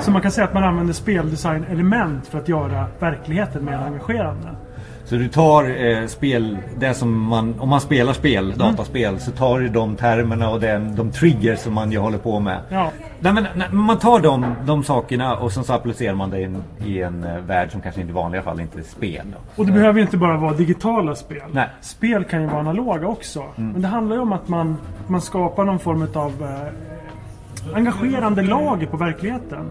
Så man kan säga att man använder speldesign-element för att göra verkligheten mer engagerande. Så du tar eh, spel, det som man, om man spelar spel, dataspel, så tar du de termerna och den, de triggers som man ju håller på med. Ja. Nej, men, nej, man tar de, de sakerna och sen så applicerar man det i en, i en eh, värld som kanske i vanliga fall inte är spel. Då. Och det behöver ju inte bara vara digitala spel. Nej. Spel kan ju vara analoga också. Men det handlar ju om att man, man skapar någon form av eh, engagerande lager på verkligheten.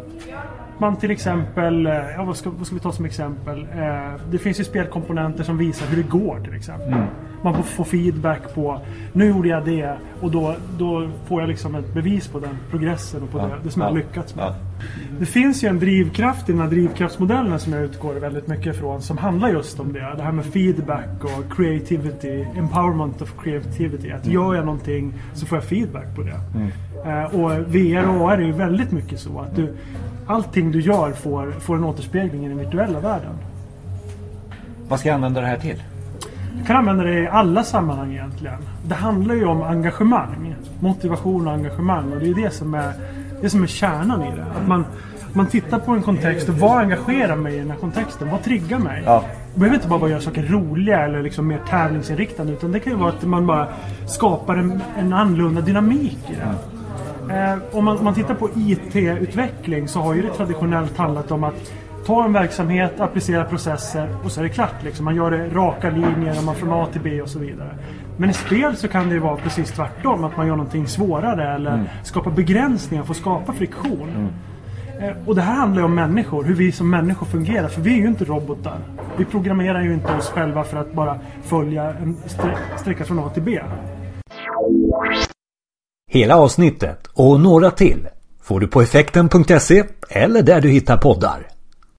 Man till exempel, eh, ja, vad, ska, vad ska vi ta som exempel? Eh, det finns ju spelkomponenter som visar hur det går till exempel. Mm. Man får, feedback på, nu gjorde jag det och då, då får jag liksom ett bevis på den progressen och på det, det som jag har lyckats med. Ja. Det finns ju en drivkraft i den här drivkraftsmodellen som jag utgår väldigt mycket ifrån som handlar just om det. Det här med feedback och creativity, empowerment of creativity. Att gör jag någonting så får jag feedback på det. Eh, och VR och AR är ju väldigt mycket så att du, allting du gör får, får en återspegling i den virtuella världen. Vad ska jag använda det här till? Du kan använda det i alla sammanhang egentligen. Det handlar ju om engagemang. Motivation och engagemang. Och det är det som är, det som är kärnan i det. Att man, man tittar på en kontext vad engagerar mig i den här kontexten? Vad triggar mig? Ja. Det behöver inte bara vara att göra saker roliga eller liksom mer tävlingsinriktade. Utan det kan ju vara att man bara skapar en, en annorlunda dynamik i det. Eh, om man, om man tittar på IT-utveckling så har ju det traditionellt handlat om att ta en verksamhet, applicera processer och så är det klart. Liksom. Man gör det raka linjer och man från A till B och så vidare. Men i spel så kan det ju vara precis tvärtom. Att man gör någonting svårare eller skapar begränsningar för att skapa friktion. Eh, Och det här handlar ju om människor, hur vi som människor fungerar. För vi är ju inte robotar. Vi programmerar ju inte oss själva för att bara följa en sträcka från A till B. Hela avsnittet och några till får du på effekten.se eller där du hittar poddar.